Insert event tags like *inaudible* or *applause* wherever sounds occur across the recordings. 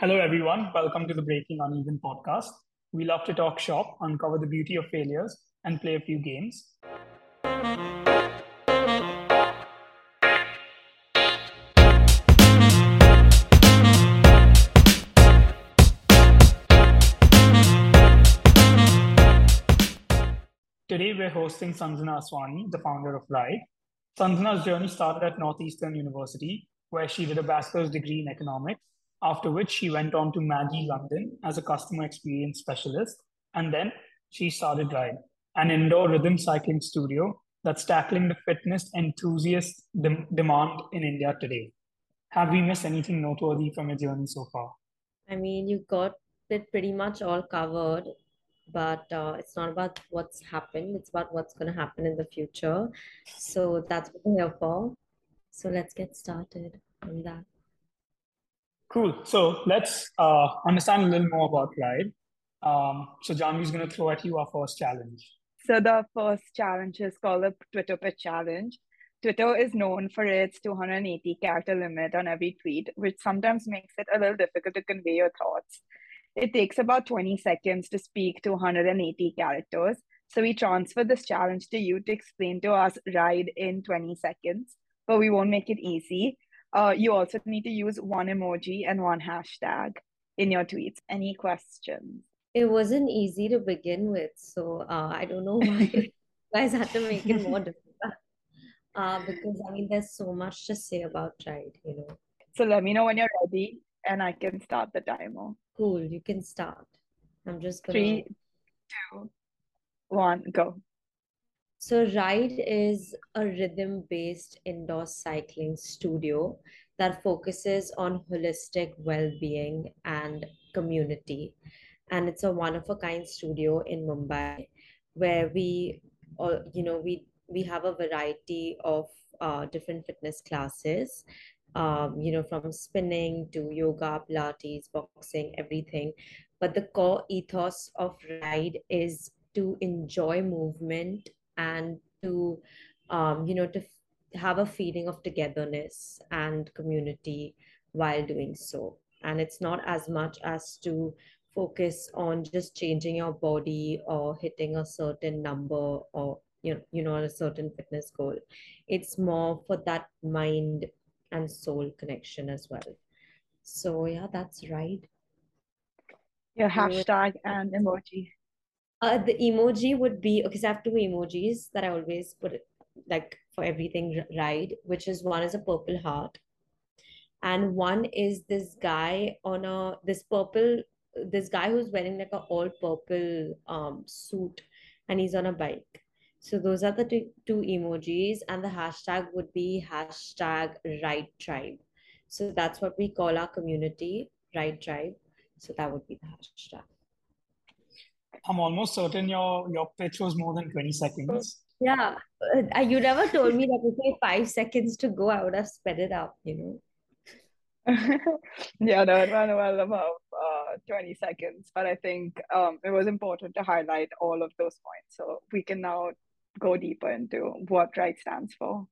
Hello, everyone. Welcome to the Breaking Uneven podcast. We love to talk shop, uncover the beauty of failures, and play a few games. Today, we're hosting Sanjanaa Aswani, the founder of Ride. Sanjanaa's journey started at Northeastern University, where she did a bachelor's degree in economics after which she went on to Maggy London as a customer experience specialist. And then she started Ride, an indoor rhythm cycling studio that's tackling the fitness enthusiast dem- demand in India today. Have we missed anything noteworthy from your journey so far? I mean, you got it pretty much all covered, but uh, it's not about what's happened, it's about what's going to happen in the future. So that's what we're here for. So let's get started on that. Cool. So let's uh, understand a little more about Ride. Um, so Janvi's going to throw at you our first challenge. So the first challenge is called the Twitter Pitch Challenge. Twitter is known for its 280 character limit on every tweet, which sometimes makes it a little difficult to convey your thoughts. It takes about 20 seconds to speak to 180 characters. So we transfer this challenge to you to explain to us ride in 20 seconds, but we won't make it easy. Uh, you also need to use one emoji and one hashtag in your tweets. Any questions? It wasn't easy to begin with, so uh, I don't know why *laughs* *laughs* you guys had to make it more difficult. Uh, because I mean, there's so much to say about Ride, you know. So let me know when you're ready, and I can start the timer. Cool, you can start. I'm just gonna. Three, two, one, go. So, Ride is a rhythm based indoor cycling studio that focuses on holistic well being and community. And it's a one of a kind studio in Mumbai where we, all you know, we, we have a variety of uh, different fitness classes, um, you know, from spinning to yoga, Pilates, boxing, everything. But the core ethos of Ride is to enjoy movement and to um, you know to have a feeling of togetherness and community while doing so. And it's not as much as to focus on just changing your body or hitting a certain number or you know, you know a certain fitness goal. It's more for that mind and soul connection as well. So yeah that's right. Your hashtag and emoji. Uh, the emoji would be okay. So I have two emojis that I always put like for everything right, which is one is a purple heart, and one is this guy on a this purple this guy who's wearing like a all purple um suit, and he's on a bike. So those are the two, two emojis, and the hashtag would be hashtag Ride tribe. So that's what we call our community, Ride tribe. So that would be the hashtag. I'm almost certain your your pitch was more than 20 seconds. Yeah, uh, you never told me that it take five seconds to go. I would have sped it up, you know. *laughs* yeah, that went well above uh, 20 seconds, but I think um, it was important to highlight all of those points. So we can now go deeper into what Ride stands for.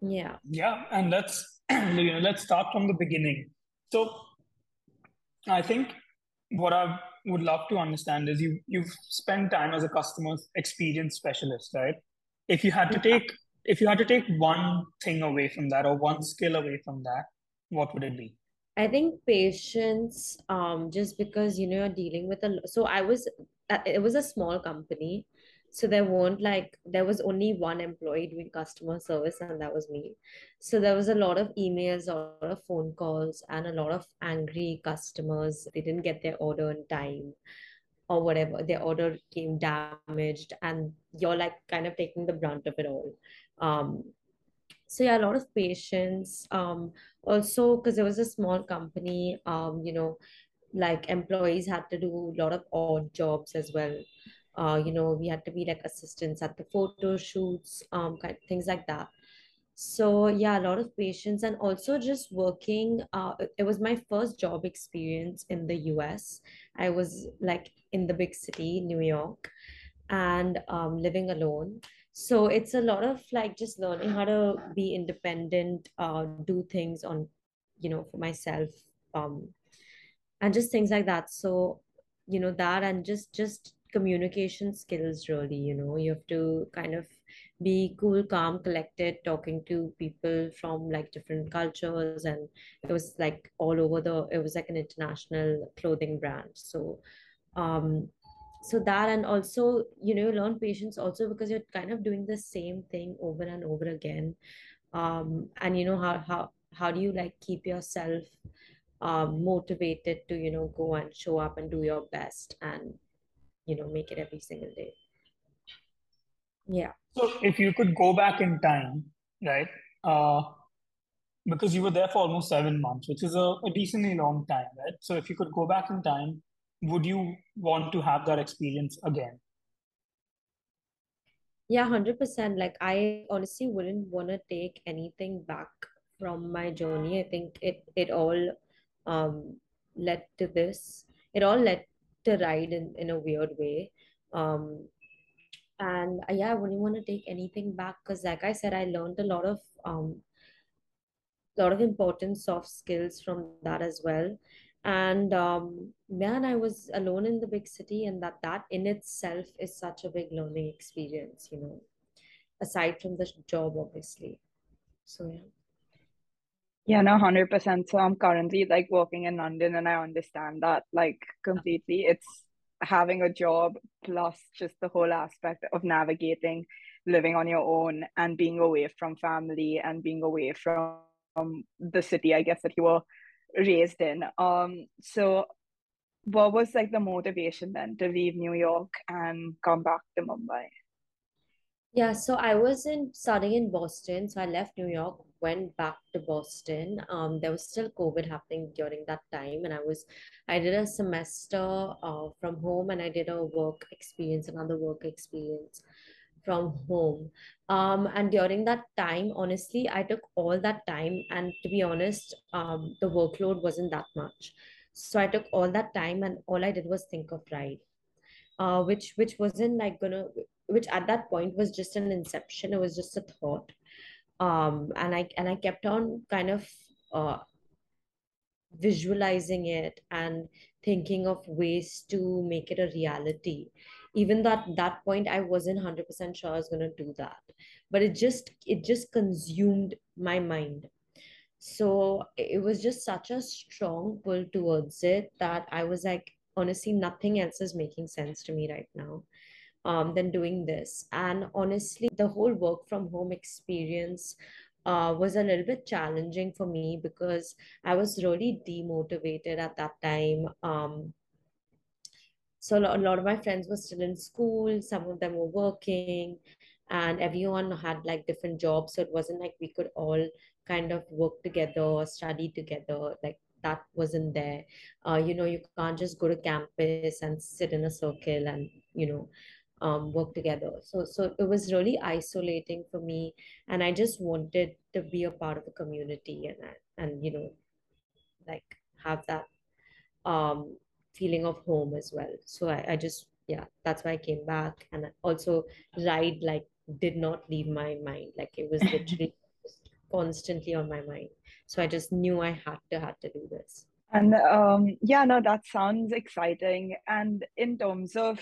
Yeah. Yeah, and let's *clears throat* you know let's start from the beginning. So I think what I would love to understand is you you've spent time as a customer experience specialist, right? If you had to take if you had to take one thing away from that or one skill away from that, what would it be? I think patience, um, just because you know you're dealing with a so I was uh, it was a small company, so there weren't like there was only one employee doing customer service, and that was me. So there was a lot of emails, a lot of phone calls, and a lot of angry customers. They didn't get their order in time or whatever. Their order came damaged, and you're like kind of taking the brunt of it all. Um, so yeah, a lot of patience. Um, also because there was a small company, um, you know, like employees had to do a lot of odd jobs as well. Uh, you know, we had to be like assistants at the photo shoots, um, kind of things like that. So yeah, a lot of patience and also just working. Uh, it was my first job experience in the US. I was like in the big city, New York, and um, living alone. So it's a lot of like just learning how to be independent, uh, do things on, you know, for myself. Um, and just things like that so you know that and just just communication skills really you know. You have to kind of be cool calm collected talking to people from like different cultures and it was like all over the it was like an international clothing brand. So um so that and also you know learn patience also because you're kind of doing the same thing over and over again. Um and you know how how how do you like keep yourself um motivated to you know go and show up and do your best? And you know make it every single day. Yeah. So if you could go back in time right uh because you were there for almost seven months which is a, a decently long time right? So if you could go back in time would you want to have that experience again? Yeah 100% like i honestly wouldn't want to take anything back from my journey. I think it it all um led to this. It all led ride in, in a weird way. Um and uh, yeah i wouldn't want to take anything back because like i said i learned a lot of um lot of important soft skills from that as well. And um man i was alone in the big city and that that in itself is such a big learning experience you know aside from the job obviously. So yeah Yeah, no, 100%. So I'm currently like working in London and I understand that like completely. It's having a job plus just the whole aspect of navigating living on your own and being away from family and being away from the city, I guess, that you were raised in. Um, so what was like the motivation then to leave New York and come back to Mumbai? Yeah, so I was in studying in Boston. So I left New York, went back to Boston. Um, there was still COVID happening during that time, and I was I did a semester uh, from home and I did a work experience, another work experience from home. Um, and during that time, honestly, I took all that time, and to be honest, um, the workload wasn't that much. So I took all that time, and all I did was think of Ride uh, which which wasn't like gonna which at that point was just an inception it was just a thought um and i and i kept on kind of uh visualizing it and thinking of ways to make it a reality. Even that that point i wasn't 100% sure i was to do that. But it just it just consumed my mind. So it was just such a strong pull towards it that i was like honestly nothing else is making sense to me right now um, than doing this. And honestly, the whole work from home experience uh, was a little bit challenging for me because I was really demotivated at that time. Um, so a lot of my friends were still in school, some of them were working, and everyone had like different jobs. So it wasn't like we could all kind of work together or study together. Like that wasn't there. Uh, you know, you can't just go to campus and sit in a circle and, you know, um, work together. So so it was really isolating for me, and I just wanted to be a part of the community and and you know, like have that um feeling of home as well. So I, I just yeah, that's why I came back, and also ride like did not leave my mind. Like it was literally *laughs* constantly on my mind. So I just knew I had to had to do this. And um, yeah, no, that sounds exciting. And in terms of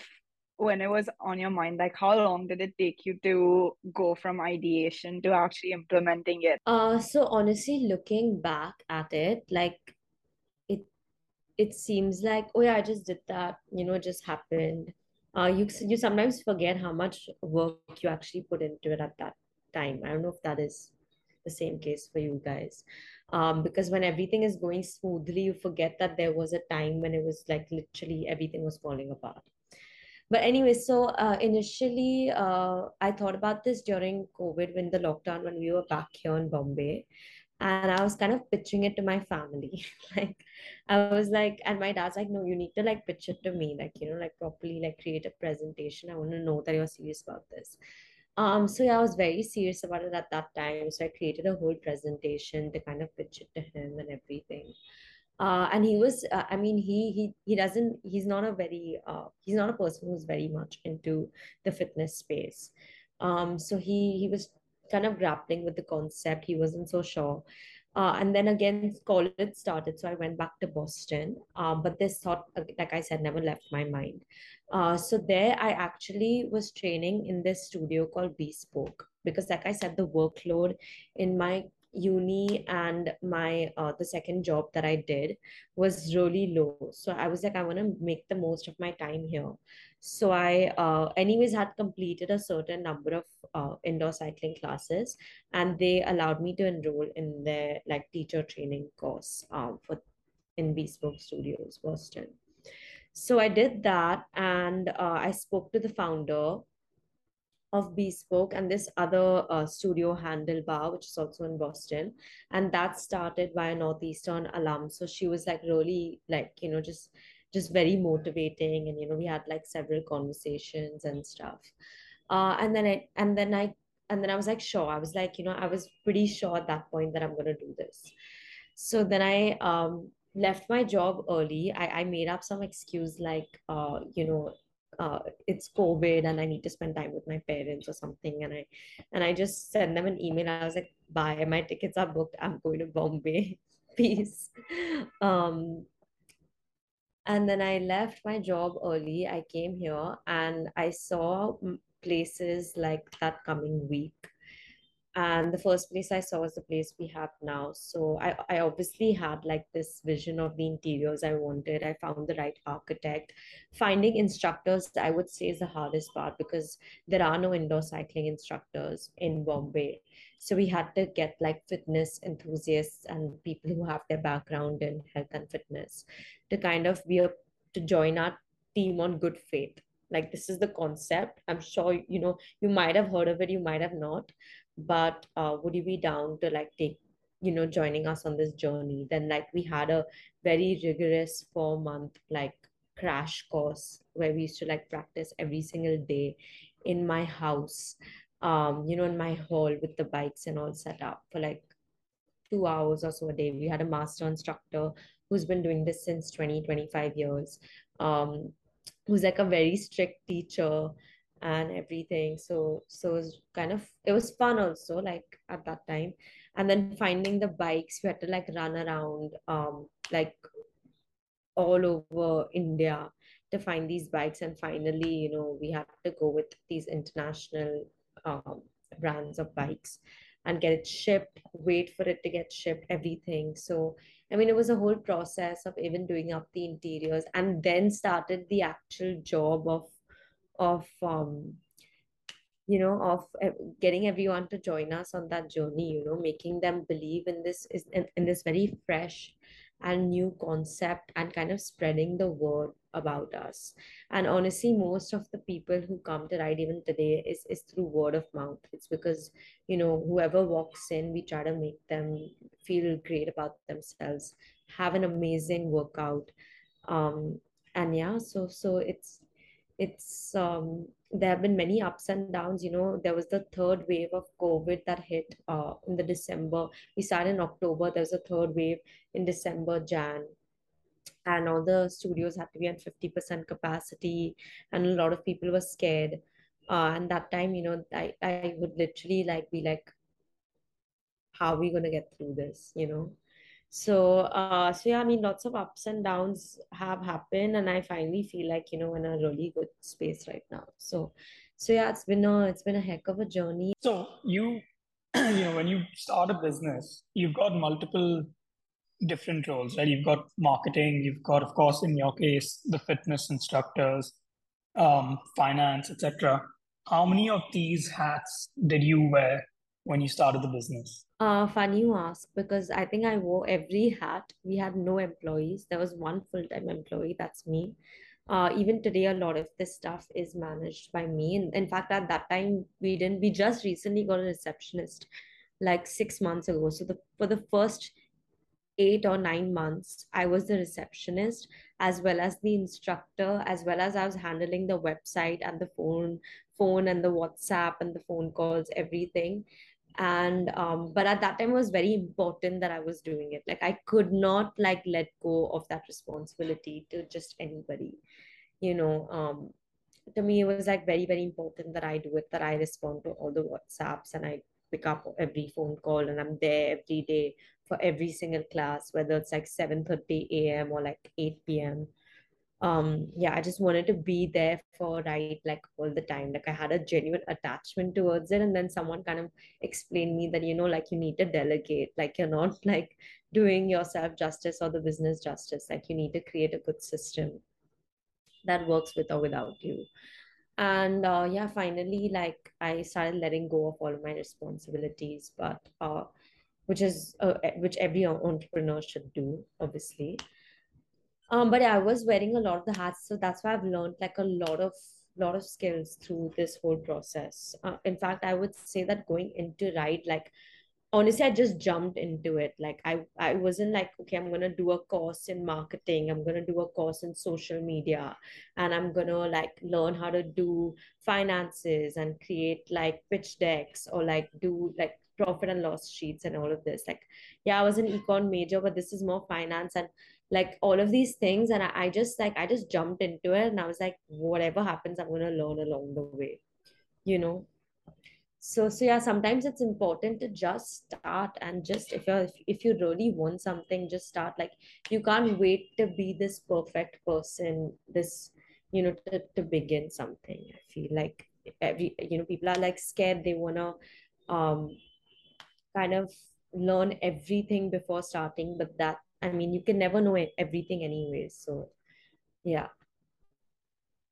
when it was on your mind, like how long did it take you to go from ideation to actually implementing it? Uh, so honestly, looking back at it, like it it seems like, oh yeah, I just did that, you know, it just happened. Uh, you you sometimes forget how much work you actually put into it at that time. I don't know if that is the same case for you guys. Um, because when everything is going smoothly, you forget that there was a time when it was like literally everything was falling apart but anyway so uh, initially uh, i thought about this during covid when the lockdown when we were back here in bombay. And i was kind of pitching it to my family. *laughs* Like i was like and my dad's like no you need to like pitch it to me. Like you know like properly like create a presentation. I want to know that you're serious about this. Um so yeah i was very serious about it at that time. So i created a whole presentation to kind of pitch it to him and everything uh, and he was uh, i mean he he he doesn't he's not a very uh, he's not a person who's very much into the fitness space um so he he was kind of grappling with the concept he wasn't so sure Uh, and then again, college started, so I went back to Boston. Uh, but this thought, like I said, never left my mind. Uh, so there, I actually was training in this studio called Bespoke because, like I said, the workload in my uni and my uh, the second job that I did was really low. So I was like, I want to make the most of my time here. So I, uh, anyways, had completed a certain number of uh, indoor cycling classes, and they allowed me to enroll in their like teacher training course um, for in Bespoke Studios, Boston. So I did that, and uh, I spoke to the founder of Bespoke and this other uh, studio, Handlebar, which is also in Boston. And that started by a Northeastern alum. So she was like really like, you know, just just very motivating. And, you know, we had like several conversations and stuff. Uh, and then I and then I and then I was like, sure. I was like, you know, I was pretty sure at that point that I'm gonna do this. So then I um left my job early. I, I made up some excuse like uh, you know, uh, it's COVID and I need to spend time with my parents or something. And I and I just sent them an email. I was like, bye, my tickets are booked. I'm going to Bombay. *laughs* Peace. Um, and then I left my job early. I came here and I saw places like that coming week and the first place i saw was the place we have now. So i i obviously had like this vision of the interiors i wanted. I found the right architect. Finding instructors i would say is the hardest part because there are no indoor cycling instructors in bombay. So we had to get like fitness enthusiasts and people who have their background in health and fitness to kind of be a to join our team on good faith. Like this is the concept. I'm sure you know you might have heard of it you might have not but uh, would you be down to like take you know joining us on this journey? Then like we had a very rigorous four month like crash course where we used to like practice every single day in my house um you know in my hall with the bikes and all set up for like two hours or so a day. We had a master instructor who's been doing this since 20 25 years um who's like a very strict teacher and everything. So so it was kind of it was fun also like at that time. And then finding the bikes we had to like run around um like all over india to find these bikes. And finally you know we had to go with these international um, brands of bikes and get it shipped wait for it to get shipped everything. So i mean it was a whole process of even doing up the interiors and then started the actual job of of um, you know of uh, getting everyone to join us on that journey you know making them believe in this is in, in this very fresh and new concept and kind of spreading the word about us. And honestly most of the people who come to ride even today is is through word of mouth. It's because you know whoever walks in we try to make them feel great about themselves have an amazing workout um and yeah so so it's it's um there have been many ups and downs you know. There was the third wave of covid that hit uh in the december. We started in october. There was a third wave in december jan. And all the studios had to be at 50% capacity and a lot of people were scared. Uh, and that time you know i i would literally like be like how are we going to get through this? You know so, uh, so yeah, I mean, lots of ups and downs have happened, and I finally feel like you know in a really good space right now. So, so yeah, it's been a it's been a heck of a journey. So you, *clears throat* you know, when you start a business, you've got multiple different roles, right? You've got marketing, you've got, of course, in your case, the fitness instructors, um, finance, etc. How many of these hats did you wear when you started the business? Uh, funny you ask because I think I wore every hat. We had no employees. There was one full-time employee, that's me. Uh, even today, a lot of this stuff is managed by me. And in fact, at that time, we didn't, we just recently got a receptionist like six months ago. So the for the first eight or nine months, I was the receptionist as well as the instructor, as well as I was handling the website and the phone, phone and the WhatsApp and the phone calls, everything and um but at that time it was very important that i was doing it like i could not like let go of that responsibility to just anybody you know um to me it was like very very important that i do it that i respond to all the whatsapps and i pick up every phone call and I'm there every day for every single class, whether it's like 7:30 a.m. or like 8 p.m. Um, yeah, I just wanted to be there for Ride like all the time. Like I had a genuine attachment towards it. And then someone kind of explained me that, you know, like you need to delegate, like you're not *laughs* like doing yourself justice or the business justice. Like you need to create a good system that works with or without you and uh, yeah finally like i started letting go of all my responsibilities but uh, which is uh, which every entrepreneur should do obviously um but i was wearing a lot of the hats so that's why i've learned like a lot of lot of skills through this whole process. Uh, in fact i would say that going into Ride like honestly i just jumped into it. Like i i wasn't like okay i'm to do a course in marketing i'm to do a course in social media and i'm to like learn how to do finances and create like pitch decks or like do like profit and loss sheets and all of this. Like yeah i was an econ major but this is more finance and like all of these things and I, I just like i just jumped into it and i was like whatever happens i'm going to learn along the way you know? So so yeah sometimes it's important to just start and just if you if you really want something just start. Like you can't wait to be this perfect person this you know to, to begin something. I feel like every you know people are like scared. They want to um kind of learn everything before starting but that i mean you can never know everything anyway so yeah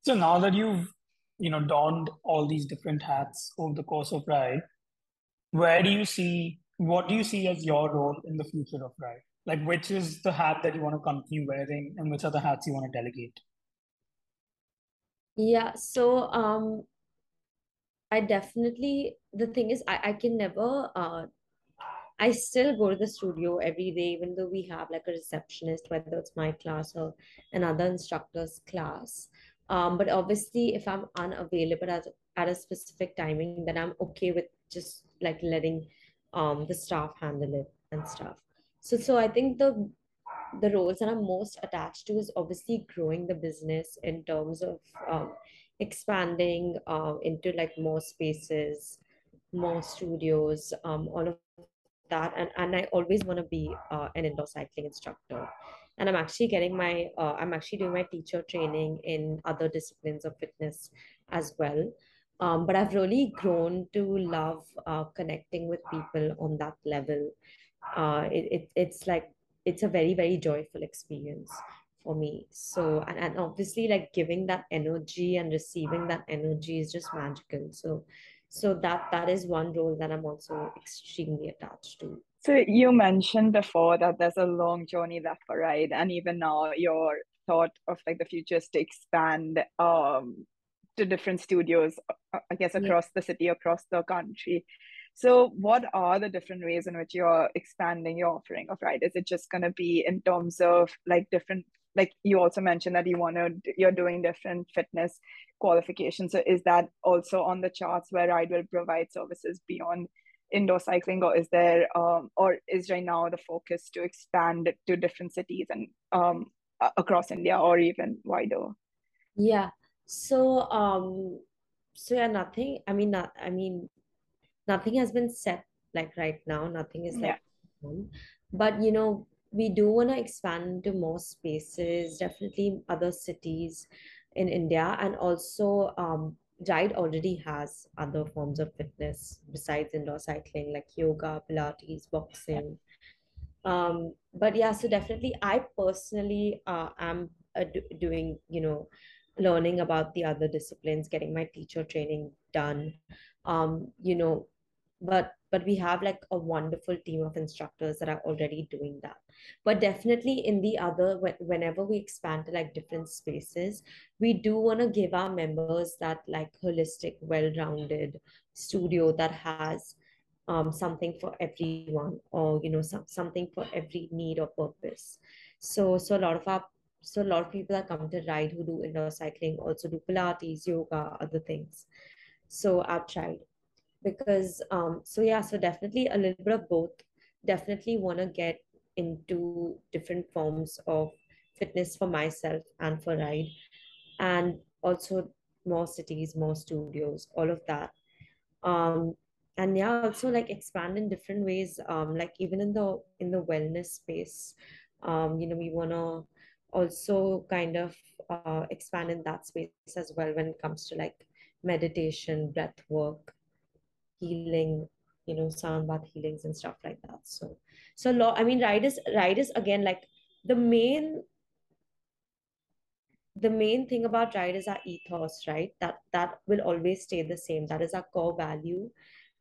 so now that you've you know donned all these different hats over the course of Ride, where do you see what do you see as your role in the future of Ride? Like which is the hat that you want to continue wearing and which are the hats you want to delegate? Yeah, so um I definitely the thing is I, I can never uh I still go to the studio every day, even though we have like a receptionist, whether it's my class or another instructor's class. Um, but obviously, if I'm unavailable at, at a specific timing, then I'm okay with just like letting um, the staff handle it and stuff. So, so I think the the roles that I'm most attached to is obviously growing the business in terms of um, expanding uh, into like more spaces, more studios, um, all of that. And, and I always want to be uh, an indoor cycling instructor. And i'm actually getting my uh, i'm actually doing my teacher training in other disciplines of fitness as well. Um, but i've really grown to love uh, connecting with people on that level. Uh, it, it, it's like it's a very very joyful experience for me. So and, and obviously like giving that energy and receiving that energy is just magical. So so that that is one role that i'm also extremely attached to so you mentioned before that there's a long journey left for Ride, and even now your thought of like the future is to expand um to different studios, uh, I guess across yeah. the city, across the country. So, what are the different ways in which you're expanding your offering of Ride? Is it just going to be in terms of like different, like you also mentioned that you want to, you're doing different fitness qualifications. So, is that also on the charts where Ride will provide services beyond indoor cycling or is there um, or is right now the focus to expand to different cities and um, across india or even wider yeah so um so yeah nothing i mean not i mean nothing has been set like right now nothing is like yeah. but you know we do want to expand to more spaces definitely other cities in india and also um Ride already has other forms of fitness besides indoor cycling, like yoga, Pilates, boxing. Um, but yeah, so definitely, I personally uh, am uh, do- doing, you know, learning about the other disciplines, getting my teacher training done. Um, you know, but but we have like a wonderful team of instructors that are already doing that. But definitely in the other whenever we expand to like different spaces we do want to give our members that like holistic well-rounded studio that has um, something for everyone or you know some, something for every need or purpose. So so a lot of our so a lot of people that come to ride who do indoor cycling also do pilates yoga other things. So i've tried because um so yeah so definitely a little bit of both. Definitely want to get into different forms of fitness for myself and for ride and also more cities more studios all of that. Um and yeah also like expand in different ways um like even in the in the wellness space. Um you know we want to also kind of uh, expand in that space as well when it comes to like meditation breath work healing you know sound bath healings and stuff like that. So so law i mean ride is ride is again like the main the main thing about ride is our ethos right? That that will always stay the same. That is our core value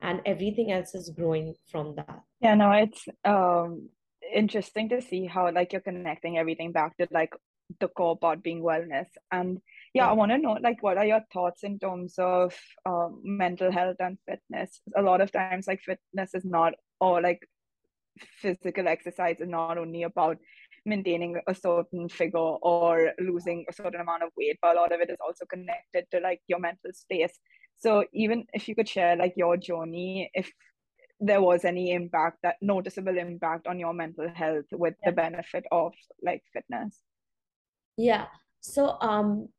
and everything else is growing from that. Yeah no it's um interesting to see how like you're connecting everything back to like the core part being wellness. And yeah, I want to know like what are your thoughts in terms of um, mental health and fitness? A lot of times, like fitness is not or like physical exercise is not only about maintaining a certain figure or losing a certain amount of weight, but a lot of it is also connected to like your mental space. So even if you could share like your journey, if there was any impact that noticeable impact on your mental health with yeah. the benefit of like fitness. Yeah. So um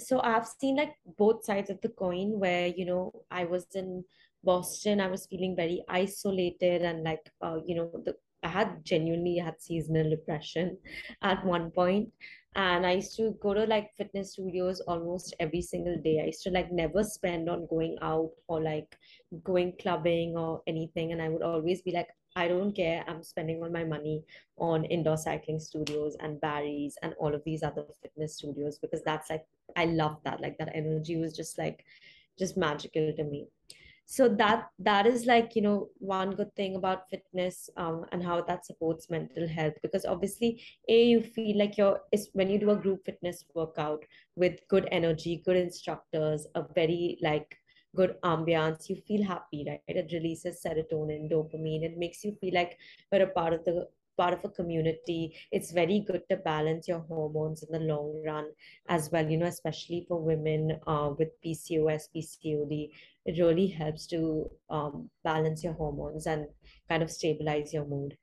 so I've seen like both sides of the coin where, you know, I was in Boston, I was feeling very isolated and like, uh, you know, the, I had genuinely had seasonal depression *laughs* at one point, and I used to go to like fitness studios almost every single day. I used to like never spend on going out or like going clubbing or anything, and I would always be like, I don't care. I'm spending all my money on indoor cycling studios and Barry's and all of these other fitness studios because that's like I love that. Like that energy was just like just magical to me. So that that is like you know one good thing about fitness um, and how that supports mental health because obviously a you feel like you're is when you do a group fitness workout with good energy, good instructors, a very like good ambiance you feel happy right it releases serotonin dopamine it makes you feel like you're a part of the part of a community it's very good to balance your hormones in the long run as well you know especially for women uh, with pcos pcod it really helps to um, balance your hormones and kind of stabilize your mood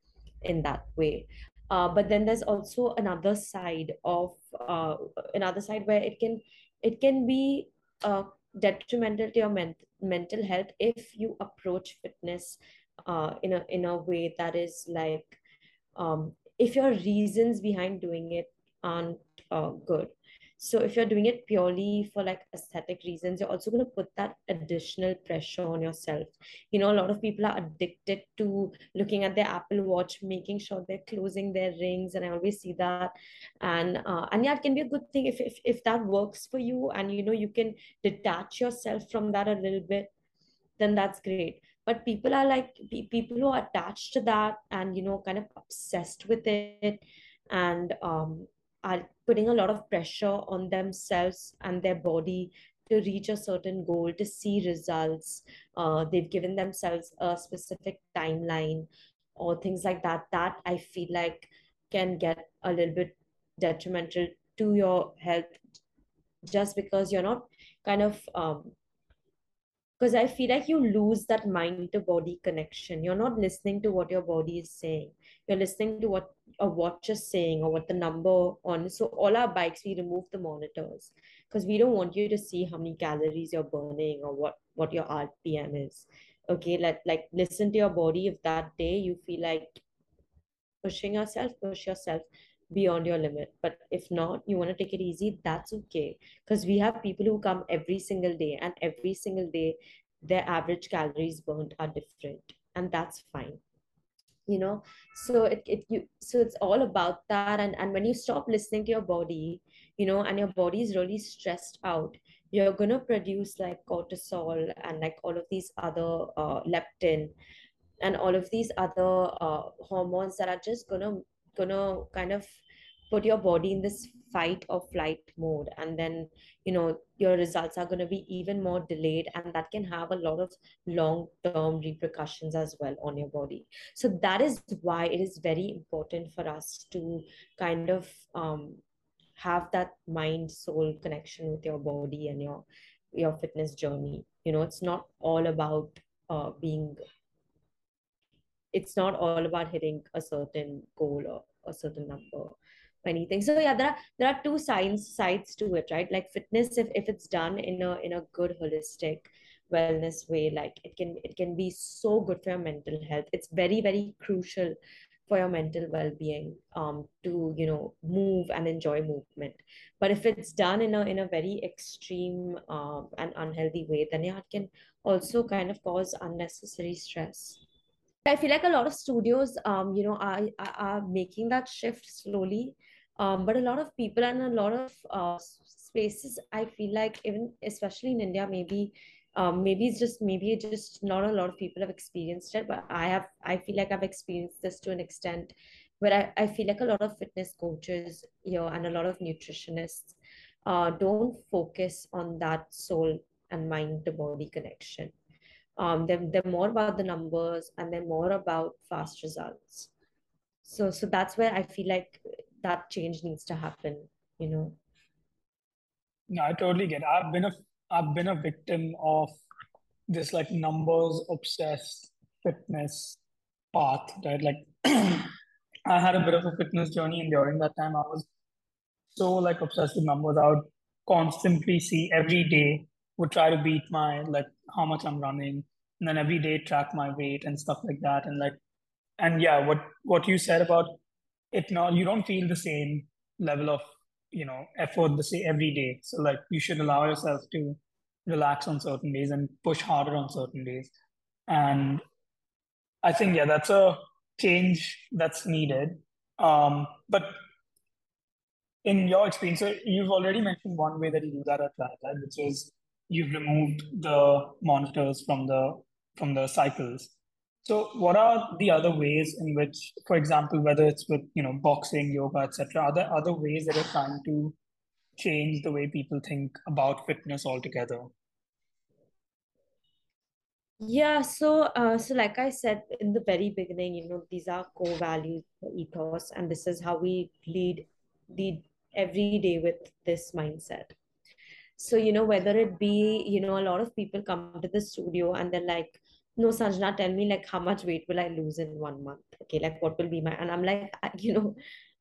in that way. Uh, but then there's also another side of uh, another side where it can it can be uh, detrimental to your ment- mental health if you approach fitness uh, in a in a way that is like um, if your reasons behind doing it aren't uh, good so if you're doing it purely for like aesthetic reasons, you're also going to put that additional pressure on yourself. You know, a lot of people are addicted to looking at their Apple Watch, making sure they're closing their rings, and I always see that. And uh, and yeah, it can be a good thing if, if if that works for you, and you know you can detach yourself from that a little bit, then that's great but people are like people who are attached to that and you know kind of obsessed with it and um are putting a lot of pressure on themselves and their body to reach a certain goal to see results uh, they've given themselves a specific timeline or things like that that i feel like can get a little bit detrimental to your health just because you're not kind of um, because I feel like you lose that mind to body connection. You're not listening to what your body is saying. You're listening to what a watch is saying or what the number on. So all our bikes, we remove the monitors because we don't want you to see how many calories you're burning or what what your RPM is. Okay, let like listen to your body. If that day you feel like pushing yourself, push yourself beyond your limit. But if not, you want to take it easy, that's okay. Because we have people who come every single day, and every single day, their average calories burned are different, and that's fine. You know, so it, it you so it's all about that. And and when you stop listening to your body, you know, and your body is really stressed out, you're gonna produce like cortisol and like all of these other uh, leptin and all of these other uh, hormones that are just gonna gonna kind of put your body in this fight or flight mode. And then you know your results are going to be even more delayed and that can have a lot of long term repercussions as well on your body. So that is why it is very important for us to kind of um, have that mind soul connection with your body and your your fitness journey. You know it's not all about uh, being it's not all about hitting a certain goal or a certain number anything. So yeah there are there are two sides sides to it right? Like fitness if, if it's done in a in a good holistic wellness way like it can it can be so good for your mental health. It's very very crucial for your mental well-being um to you know move and enjoy movement. But if it's done in a in a very extreme um and unhealthy way then yeah it can also kind of cause unnecessary stress I feel like a lot of studios, um, you know, are, are are making that shift slowly. Um, but a lot of people and a lot of uh, spaces, I feel like even especially in India, maybe, um, maybe it's just maybe it's just not a lot of people have experienced it. But I have, I feel like I've experienced this to an extent where I, I feel like a lot of fitness coaches, you know, and a lot of nutritionists, uh, don't focus on that soul and mind to body connection um, they're, they're more about the numbers and they're more about fast results. So so that's where i feel like that change needs to happen you know? No i totally get it. i've been a i've been a victim of this like numbers obsessed fitness path right? Like *clears throat* i had a bit of a fitness journey and during that time i was so like obsessed with numbers. I would constantly see every day would try to beat my like how much I'm running, and then every day track my weight and stuff like that. And like, and yeah, what what you said about it now, you don't feel the same level of you know effort the same every day. So like, you should allow yourself to relax on certain days and push harder on certain days. And I think yeah, that's a change that's needed. Um, but in your experience, so you've already mentioned one way that you do that at Planet, which is you've removed the monitors from the from the cycles. So, what are the other ways in which, for example, whether it's with you know boxing, yoga, etc., are there other ways that are trying to change the way people think about fitness altogether? Yeah, so uh, so like I said in the very beginning, you know, these are core values, ethos, and this is how we lead lead every day with this mindset. So, you know, whether it be, you know, a lot of people come to the studio and they're like, no, Sanjanaa, tell me like how much weight will I lose in one month? Okay, like what will be my, and I'm like, you know,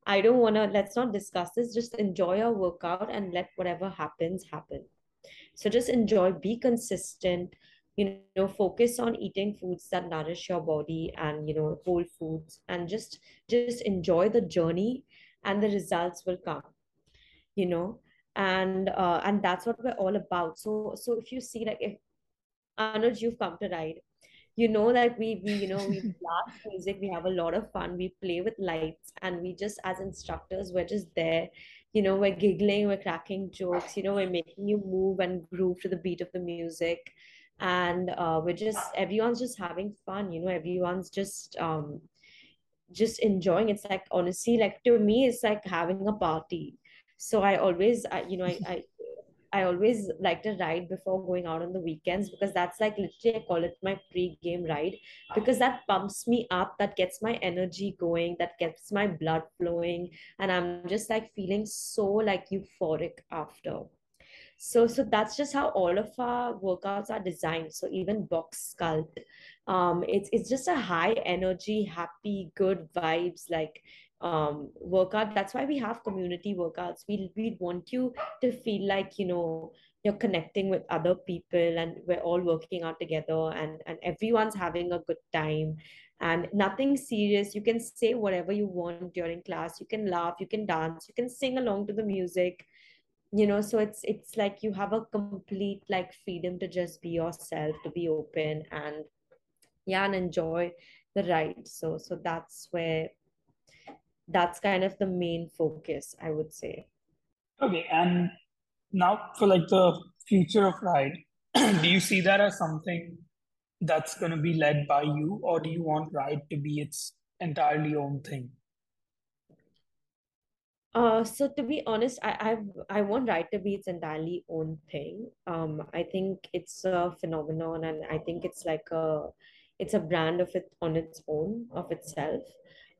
I don't want to, let's not discuss this. Just enjoy your workout and let whatever happens happen. So just enjoy, be consistent, you know, focus on eating foods that nourish your body and, you know, whole foods and just, just enjoy the journey and the results will come, you know and uh, and that's what we're all about. So so if you see like if Anuj, you've come to ride you know that we we you know we *laughs* blast music we have a lot of fun we play with lights and we just as instructors we're just there. You know we're giggling we're cracking jokes you know we're making you move and groove to the beat of the music. And uh, we're just everyone's just having fun you know everyone's just um just enjoying. It's like honestly like to me it's like having a party so i always I, you know I, *laughs* I I always like to ride before going out on the weekends because that's like literally I call it my pre-game ride because that pumps me up, that gets my energy going, that gets my blood flowing, and I'm just like feeling so like euphoric after. So so that's just how all of our workouts are designed. So even box sculpt, um, it's it's just a high energy, happy, good vibes like um workout. That's why we have community workouts. We we want you to feel like you know you're connecting with other people and we're all working out together and and everyone's having a good time. And nothing serious. You can say whatever you want during class. You can laugh. You can dance. You can sing along to the music. You know so it's it's like you have a complete like freedom to just be yourself to be open and yeah and enjoy the ride. So so that's where that's kind of the main focus, I would say. Okay, and now for like the future of Ride, *clears throat* do you see that as something that's going to be led by you, or do you want Ride to be its entirely own thing? Uh, so to be honest, I I I want Ride to be its entirely own thing. Um, I think it's a phenomenon, and I think it's like a it's a brand of it on its own of itself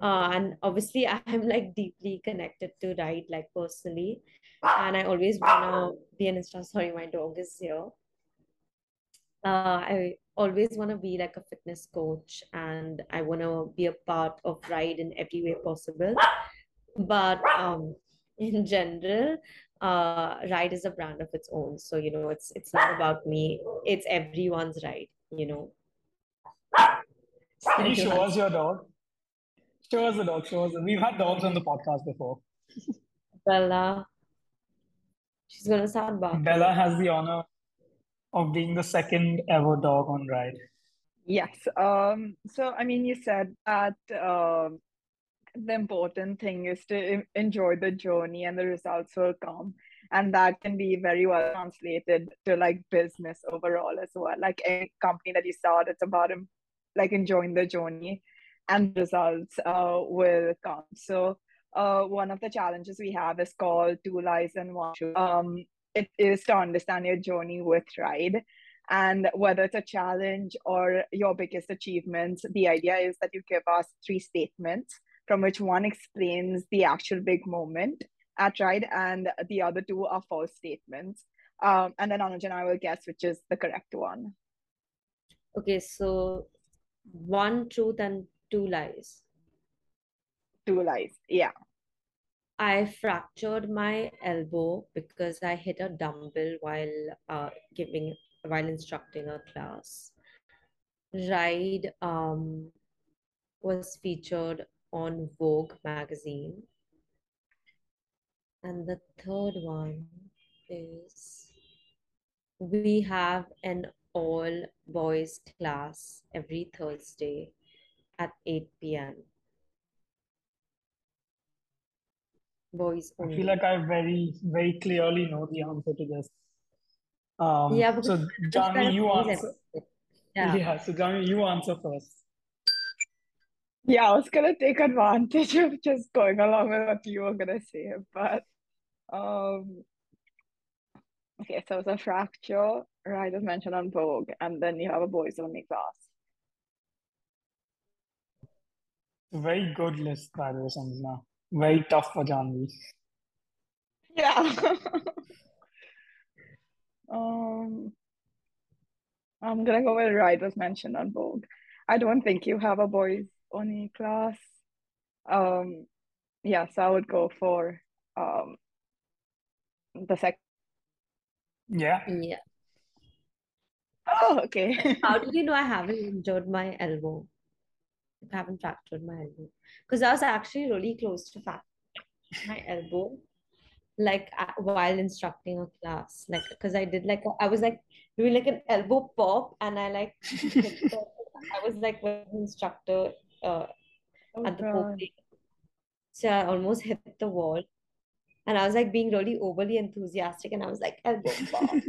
uh, and obviously *laughs* i'm like deeply connected to ride like personally and i always want to be an instructor sorry my dog is here uh, i always want to be like a fitness coach and i want to be a part of ride in every way possible but um *laughs* in general uh, ride is a brand of its own. So, you know, it's it's not about me, it's everyone's ride, you know. Can you show us your dog? Show us the dog. Show us. We've had dogs on the podcast before. Bella. She's gonna sound barking. Bella has the honor of being the second ever dog on ride. Yes. Um, so I mean, you said that um, the important thing is to enjoy the journey and the results will come. And that can be very well translated to like business overall as well. Like any company that you start, it's about like enjoying the journey and results uh, will come. So uh, one of the challenges we have is called Two Lies and One Truth. Um, it is to understand your journey with Ride. And whether it's a challenge or your biggest achievements, the idea is that you give us three statements from which one explains the actual big moment at Ride, and the other two are false statements. Um, and then Anuj and I will guess which is the correct one. Okay, so one truth and two lies. Two lies, yeah. I fractured my elbow because I hit a dumbbell while uh, giving while instructing a class. Ride um, was featured on Vogue magazine. And the third one is we have an all boys class every Thursday at 8 p.m. Boys only. I feel like I very, very clearly know the answer to this. Um, yeah, so Janvi, you answer. Yeah. yeah, so Janvi, you answer first. Yeah, I was gonna take advantage of just going along with what you were gonna say, but um okay, so it's a fracture, right, as mentioned on Vogue, and then you have a boys only class. Very good list, by the way, Sanjanaa. Very tough for Janvi. Yeah. *laughs* um I'm gonna go with right as mentioned on Vogue. I don't think you have a boys only class. Um, yeah, so I would go for um the second. Yeah. Yeah. Oh, okay. How *laughs* did you know I haven't injured my elbow? Haven't fractured my elbow because I was actually really close to fracture my elbow, like while instructing a class, like because I did like a, I was like doing like an elbow pop, and I like *laughs* I was like with the instructor uh, oh, at the podium. So I almost hit the wall. And I was like being really overly enthusiastic, and I was like, elbow *laughs* bomb.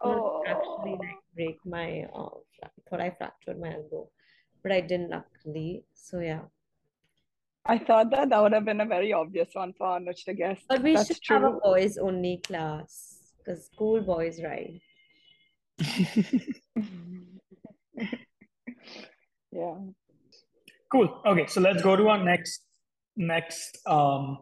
oh. actually like break my uh, thought I fractured my elbow, but I didn't luckily. So yeah. I thought that that would have been a very obvious one for Anuj to guess. But we That's should true. have a boys only class because school boys ride. *laughs* yeah. Cool. Okay, so let's go to our next next um,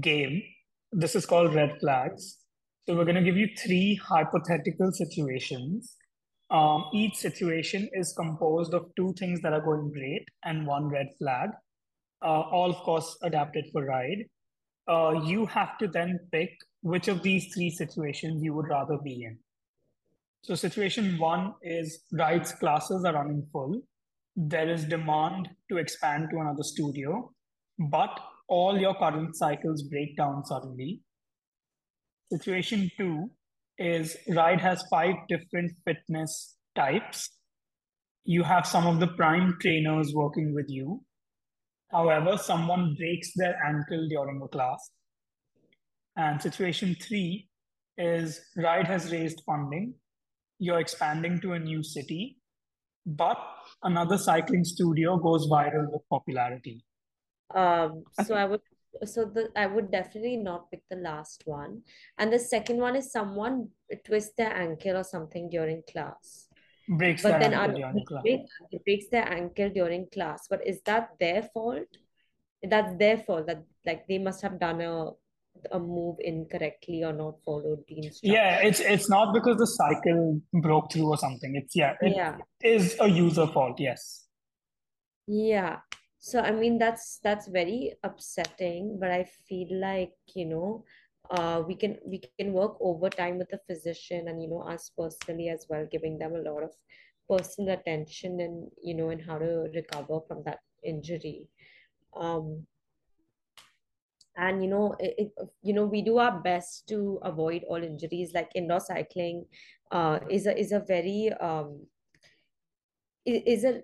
game. This is called red flags. So we're going to give you three hypothetical situations. Um, each situation is composed of two things that are going great and one red flag. Uh, all, of course, adapted for ride. Uh, you have to then pick which of these three situations you would rather be in. So situation one is rides classes are running full there is demand to expand to another studio, but all your current cycles break down suddenly. Situation two is Ride has five different fitness types. You have some of the prime trainers working with you. However, someone breaks their ankle during a class. And situation three is Ride has raised funding. You're expanding to a new city but another cycling studio goes viral with popularity. Um, so I would so the I would definitely not pick the last one. And the second one is someone twists their ankle or something during class. Breaks but then ankle during class. It breaks their ankle during class. But is that their fault? That's their fault. That like they must have done a a move incorrectly or not followed the instructions. Yeah, it's it's not because the cycle broke through or something. It's yeah, it yeah. is a user fault. Yes. Yeah. So I mean that's that's very upsetting, but I feel like you know uh, we can we can work overtime with the physician and you know us personally as well, giving them a lot of personal attention and you know and how to recover from that injury. Um, and you know it, you know we do our best to avoid all injuries like indoor cycling uh, is a is a very um, is a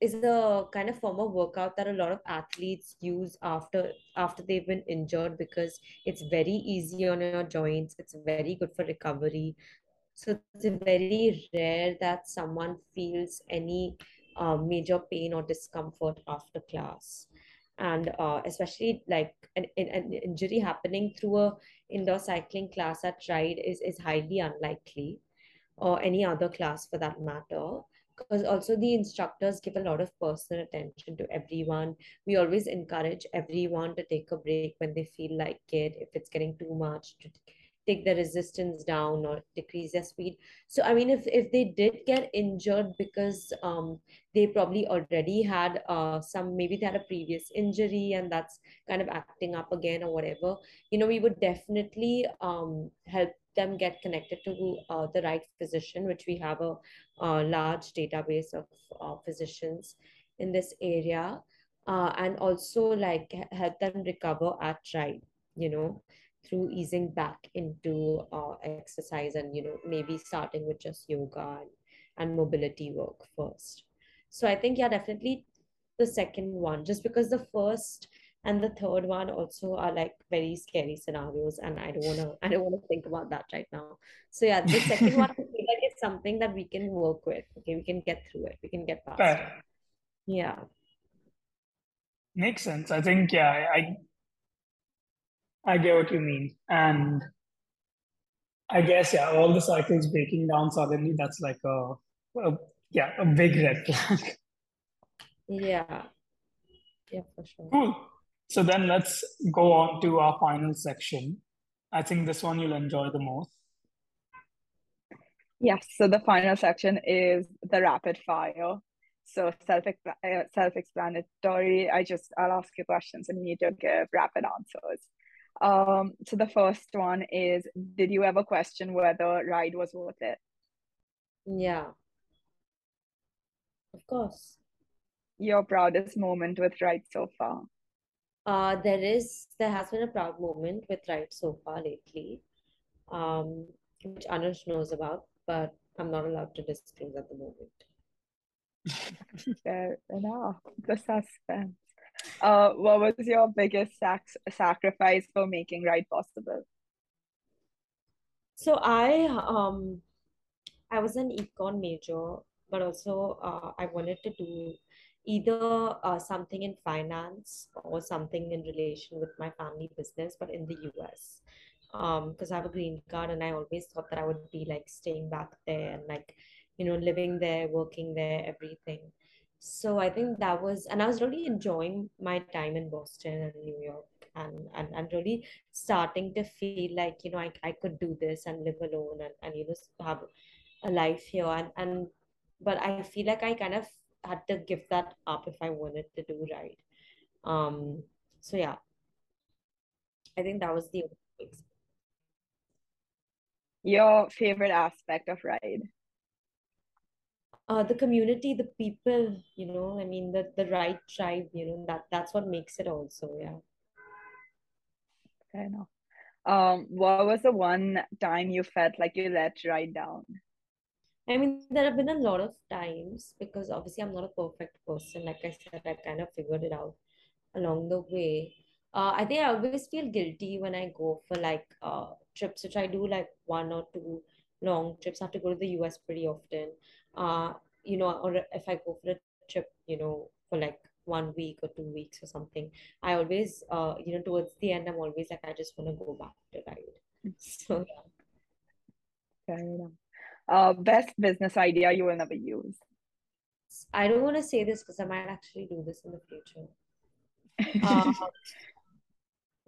is a kind of form of workout that a lot of athletes use after after they've been injured because it's very easy on your joints it's very good for recovery. So it's very rare that someone feels any uh, major pain or discomfort after class. And uh, especially like an, an injury happening through a indoor cycling class at ride is, is highly unlikely or any other class for that matter because also the instructors give a lot of personal attention to everyone. We always encourage everyone to take a break when they feel like it if it's getting too much to take the resistance down or decrease their speed. So i mean if if they did get injured because um they probably already had uh some maybe they had a previous injury and that's kind of acting up again or whatever you know we would definitely um help them get connected to uh, the right physician, which we have a, large database of uh, physicians in this area, uh, and also like help them recover at Ride, you know, through easing back into uh, exercise and you know maybe starting with just yoga and, and mobility work first. So I think yeah, definitely the second one, just because the first and the third one also are like very scary scenarios and i don't want to i don't want to think about that right now. So yeah the second one *laughs* I feel like it's something that we can work with. Okay we can get through it. We can get past Fair. it. Yeah. Makes sense. I think yeah i i get what you mean and i guess yeah all the cycles breaking down suddenly that's like a, a yeah a big red flag *laughs* yeah yeah for sure cool so then let's go on to our final section. I think this one you'll enjoy the most. Yes, so the final section is the rapid fire. So self uh, self explanatory. I just I'll ask you questions and you need to give rapid answers. Um, so the first one is: Did you ever question whether ride was worth it? Yeah, of course. Your proudest moment with ride so far? Uh, there is there has been a proud moment with Ride so far lately, um, which Anuj knows about, but I'm not allowed to disclose at the moment. *laughs* Fair enough. The suspense. Uh, what was your biggest sac- sacrifice for making Ride possible? So I um I was an econ major, but also uh, I wanted to do either uh, something in finance or something in relation with my family business, but in the US. Because um, I have a green card and I always thought that I would be like staying back there and like, you know, living there, working there, everything. So I think that was, and I was really enjoying my time in Boston and New York and, and, and really starting to feel like, you know, I, I could do this and live alone and, and, you know, have a life here. And, and, but I feel like I kind of had to give that up if I wanted to do ride. Um, so yeah, I think that was the your favorite aspect of ride. Uh, the community, the people, you know, I mean the the Ride tribe, you know, that that's what makes it also, yeah. Fair enough. Um, what was the one time you felt like you let ride down? I mean, there have been a lot of times because obviously I'm not a perfect person. Like I said, I kind of figured it out along the way. Uh, I think I always feel guilty when I go for like uh, trips, which I do like one or two long trips. I have to go to the US pretty often. Uh, you know, or if I go for a trip, you know, for like one week or two weeks or something, I always, uh, you know, towards the end, I'm always like, I just want to go back to ride. *laughs* So yeah. Fair enough uh, best business idea you will never use? I don't want to say this because I might actually do this in the future. *laughs* uh,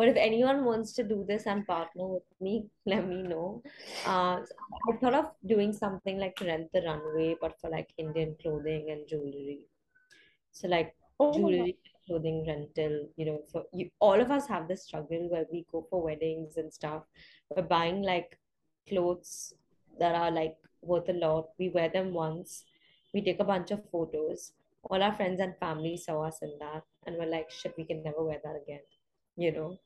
but if anyone wants to do this and partner with me, *laughs* let me know. Uh, I thought of doing something like rent the runway, but for like Indian clothing and jewelry. So like oh. jewelry clothing rental, you know, for you, all of us have this struggle where we go for weddings and stuff. We're buying like clothes that are like worth a lot. We wear them once, we take a bunch of photos. All our friends and family saw us in that, and we're like, shit, we can never wear that again, you know?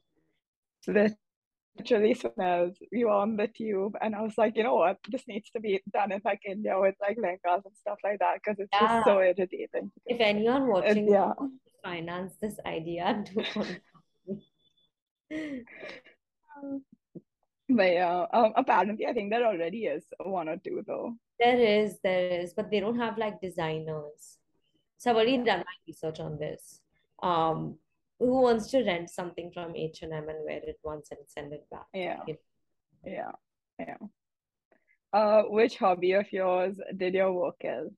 Literally smells. Were on the tube, and I was like, you know what, this needs to be done in like India with like lehengas and stuff like that because it's Yeah. just so irritating. If anyone watching yeah. finance this idea, *laughs* do. But yeah, um, apparently I think there already is one or two though. There is, there is, but they don't have like designers. So I've already Yeah. done my research on this. Um, who wants to rent something from H&M and wear it once and send it back? Yeah, You yeah, yeah. Uh, which hobby of yours did your work in?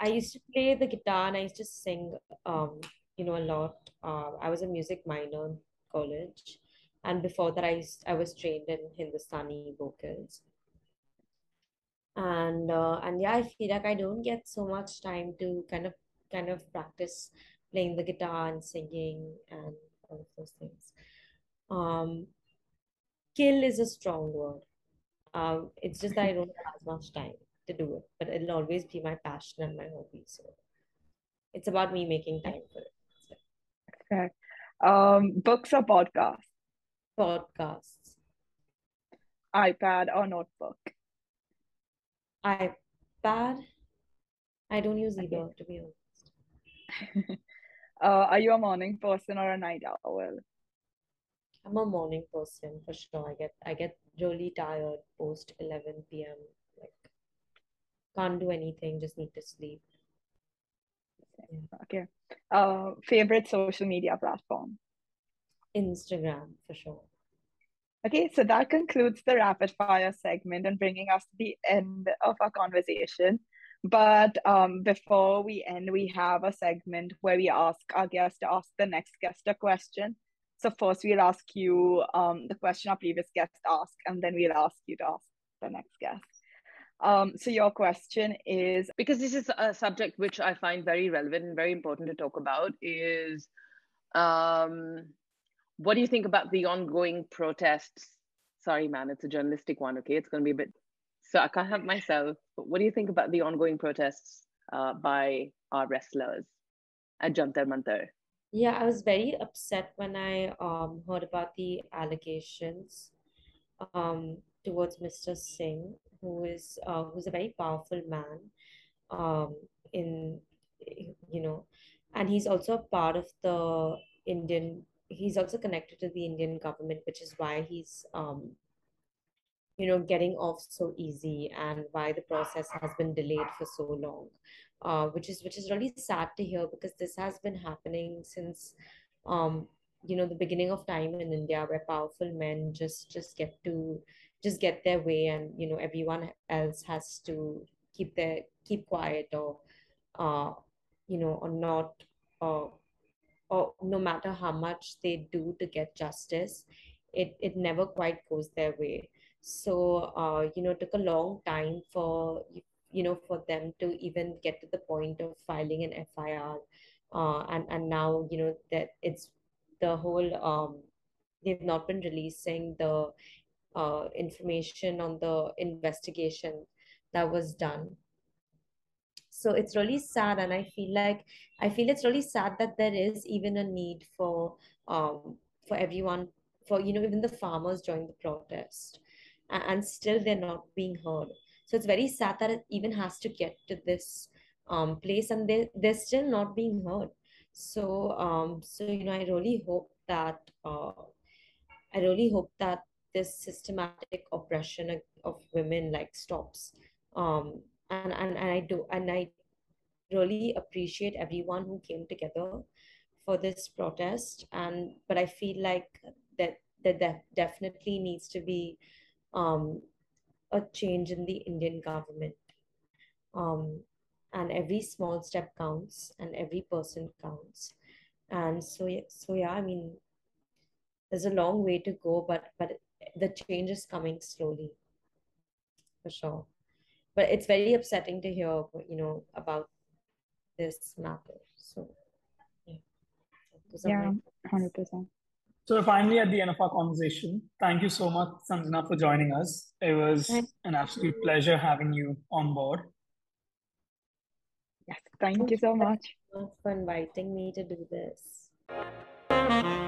I used to play the guitar and I used to sing, um, you know, a lot. Uh, I was a music minor in college, and before that, I used, I was trained in Hindustani vocals. And uh, and yeah, I feel like I don't get so much time to kind of kind of practice playing the guitar and singing and all of those things. Um, kill is a strong word. Um, it's just that I don't have as much time to do it, but it'll always be my passion and my hobby. So it's about me making time for it. So, Okay. Um, books or podcasts? podcasts, iPad or notebook? iPad. I don't use Okay. either, to be honest. *laughs* Uh, are you a morning person or a night owl? I'm a morning person for sure. I get I get really tired post 11 p.m. Like can't do anything, just need to sleep. Okay. Uh, favorite social media platform? Instagram for sure. Okay, so that concludes the rapid fire segment and bringing us to the end of our conversation. But um, before we end, we have a segment where we ask our guest to ask the next guest a question. So first we'll ask you um, the question our previous guest asked, and then we'll ask you to ask the next guest. Um, so your question is, because this is a subject which I find very relevant and very important to talk about is um, what do you think about the ongoing protests? Sorry, man, it's a journalistic one, okay? It's going to be a bit, so I can't help myself. What do you think about the ongoing protests uh, by our wrestlers at Jantar Mantar? Yeah, I was very upset when I um heard about the allegations um towards Mr. Singh, who is uh, who's a very powerful man um in you know, and he's also a part of the Indian. He's also connected to the Indian government, which is why he's um you know getting off so easy and why the process has been delayed for so long uh, which is which is really sad to hear because this has been happening since um, you know the beginning of time in India where powerful men just just get to just get their way and you know everyone else has to keep their keep quiet or uh, you know or not uh, or no matter how much they do to get justice it it never quite goes their way so uh, you know it took a long time for you know for them to even get to the point of filing an FIR uh, and and now you know that it's the whole um, they've not been releasing the uh, information on the investigation that was done. So it's really sad and i feel like i feel it's really sad that there is even a need for um for everyone for you know even the farmers joined the protest and, still they're not being heard. So it's very sad that it even has to get to this um place and they they're still not being heard. So um so you know i really hope that uh i really hope that this systematic oppression of, of women like stops. Um and, and and I do and I really appreciate everyone who came together for this protest. And but I feel like that that, that definitely needs to be um a change in the Indian government. Um and every small step counts and every person counts. And so yeah, so yeah I mean there's a long way to go but but the change is coming slowly for sure. But it's very upsetting to hear you know about this matter. So yeah. Yeah, hundred percent. So we're finally at the end of our conversation. Thank you so much, Sanjanaa, for joining us. It was an absolute pleasure having you on board. Yes, thank you so much. for inviting me to do this.